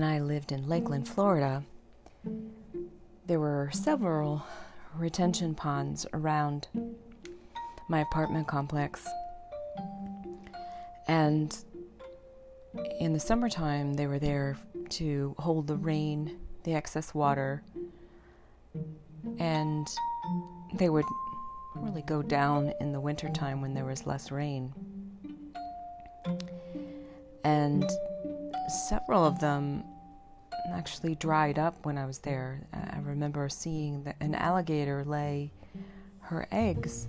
when I lived in Lakeland, Florida, there were several retention ponds around my apartment complex. And in the summertime, they were there to hold the rain, the excess water, and they would really go down in the wintertime when there was less rain. And several of them actually dried up when I was there. I remember seeing the, an alligator lay her eggs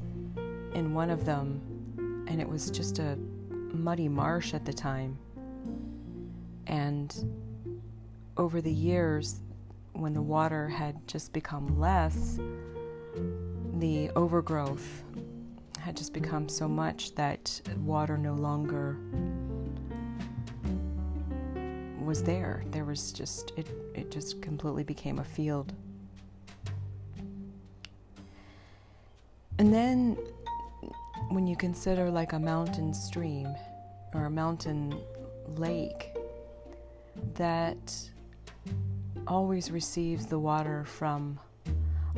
in one of them, and it was just a muddy marsh at the time. And over the years, when the water had just become less, the overgrowth had just become so much that water no longer was there. There was just it it just completely became a field. And then when you consider like a mountain stream or a mountain lake that always receives the water from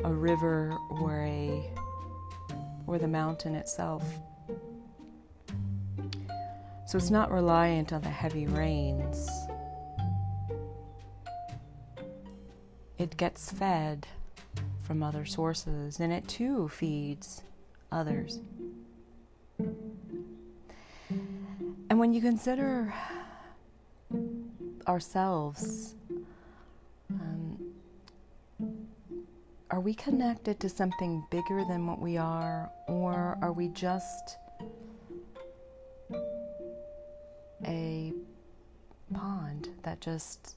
a river or a or the mountain itself. So it's not reliant on the heavy rains. It gets fed from other sources and it too feeds others. And when you consider ourselves, um, are we connected to something bigger than what we are, or are we just a pond that just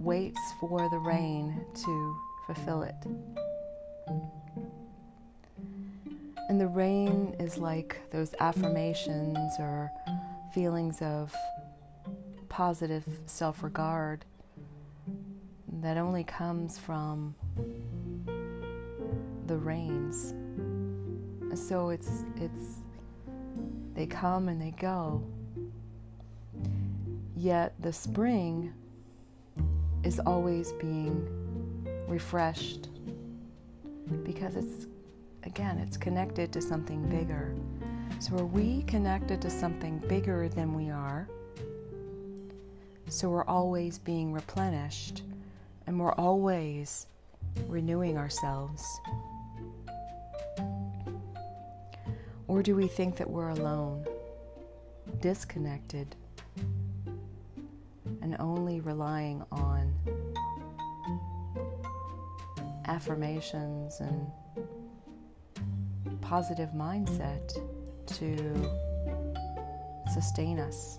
waits for the rain to fulfill it? And the rain is like those affirmations or feelings of positive self regard that only comes from the rains. So it's it's they come and they go. Yet the spring is always being refreshed because it's again it's connected to something bigger. So are we connected to something bigger than we are? So we're always being replenished and we're always renewing ourselves. Or do we think that we're alone, disconnected, and only relying on affirmations and positive mindset to sustain us?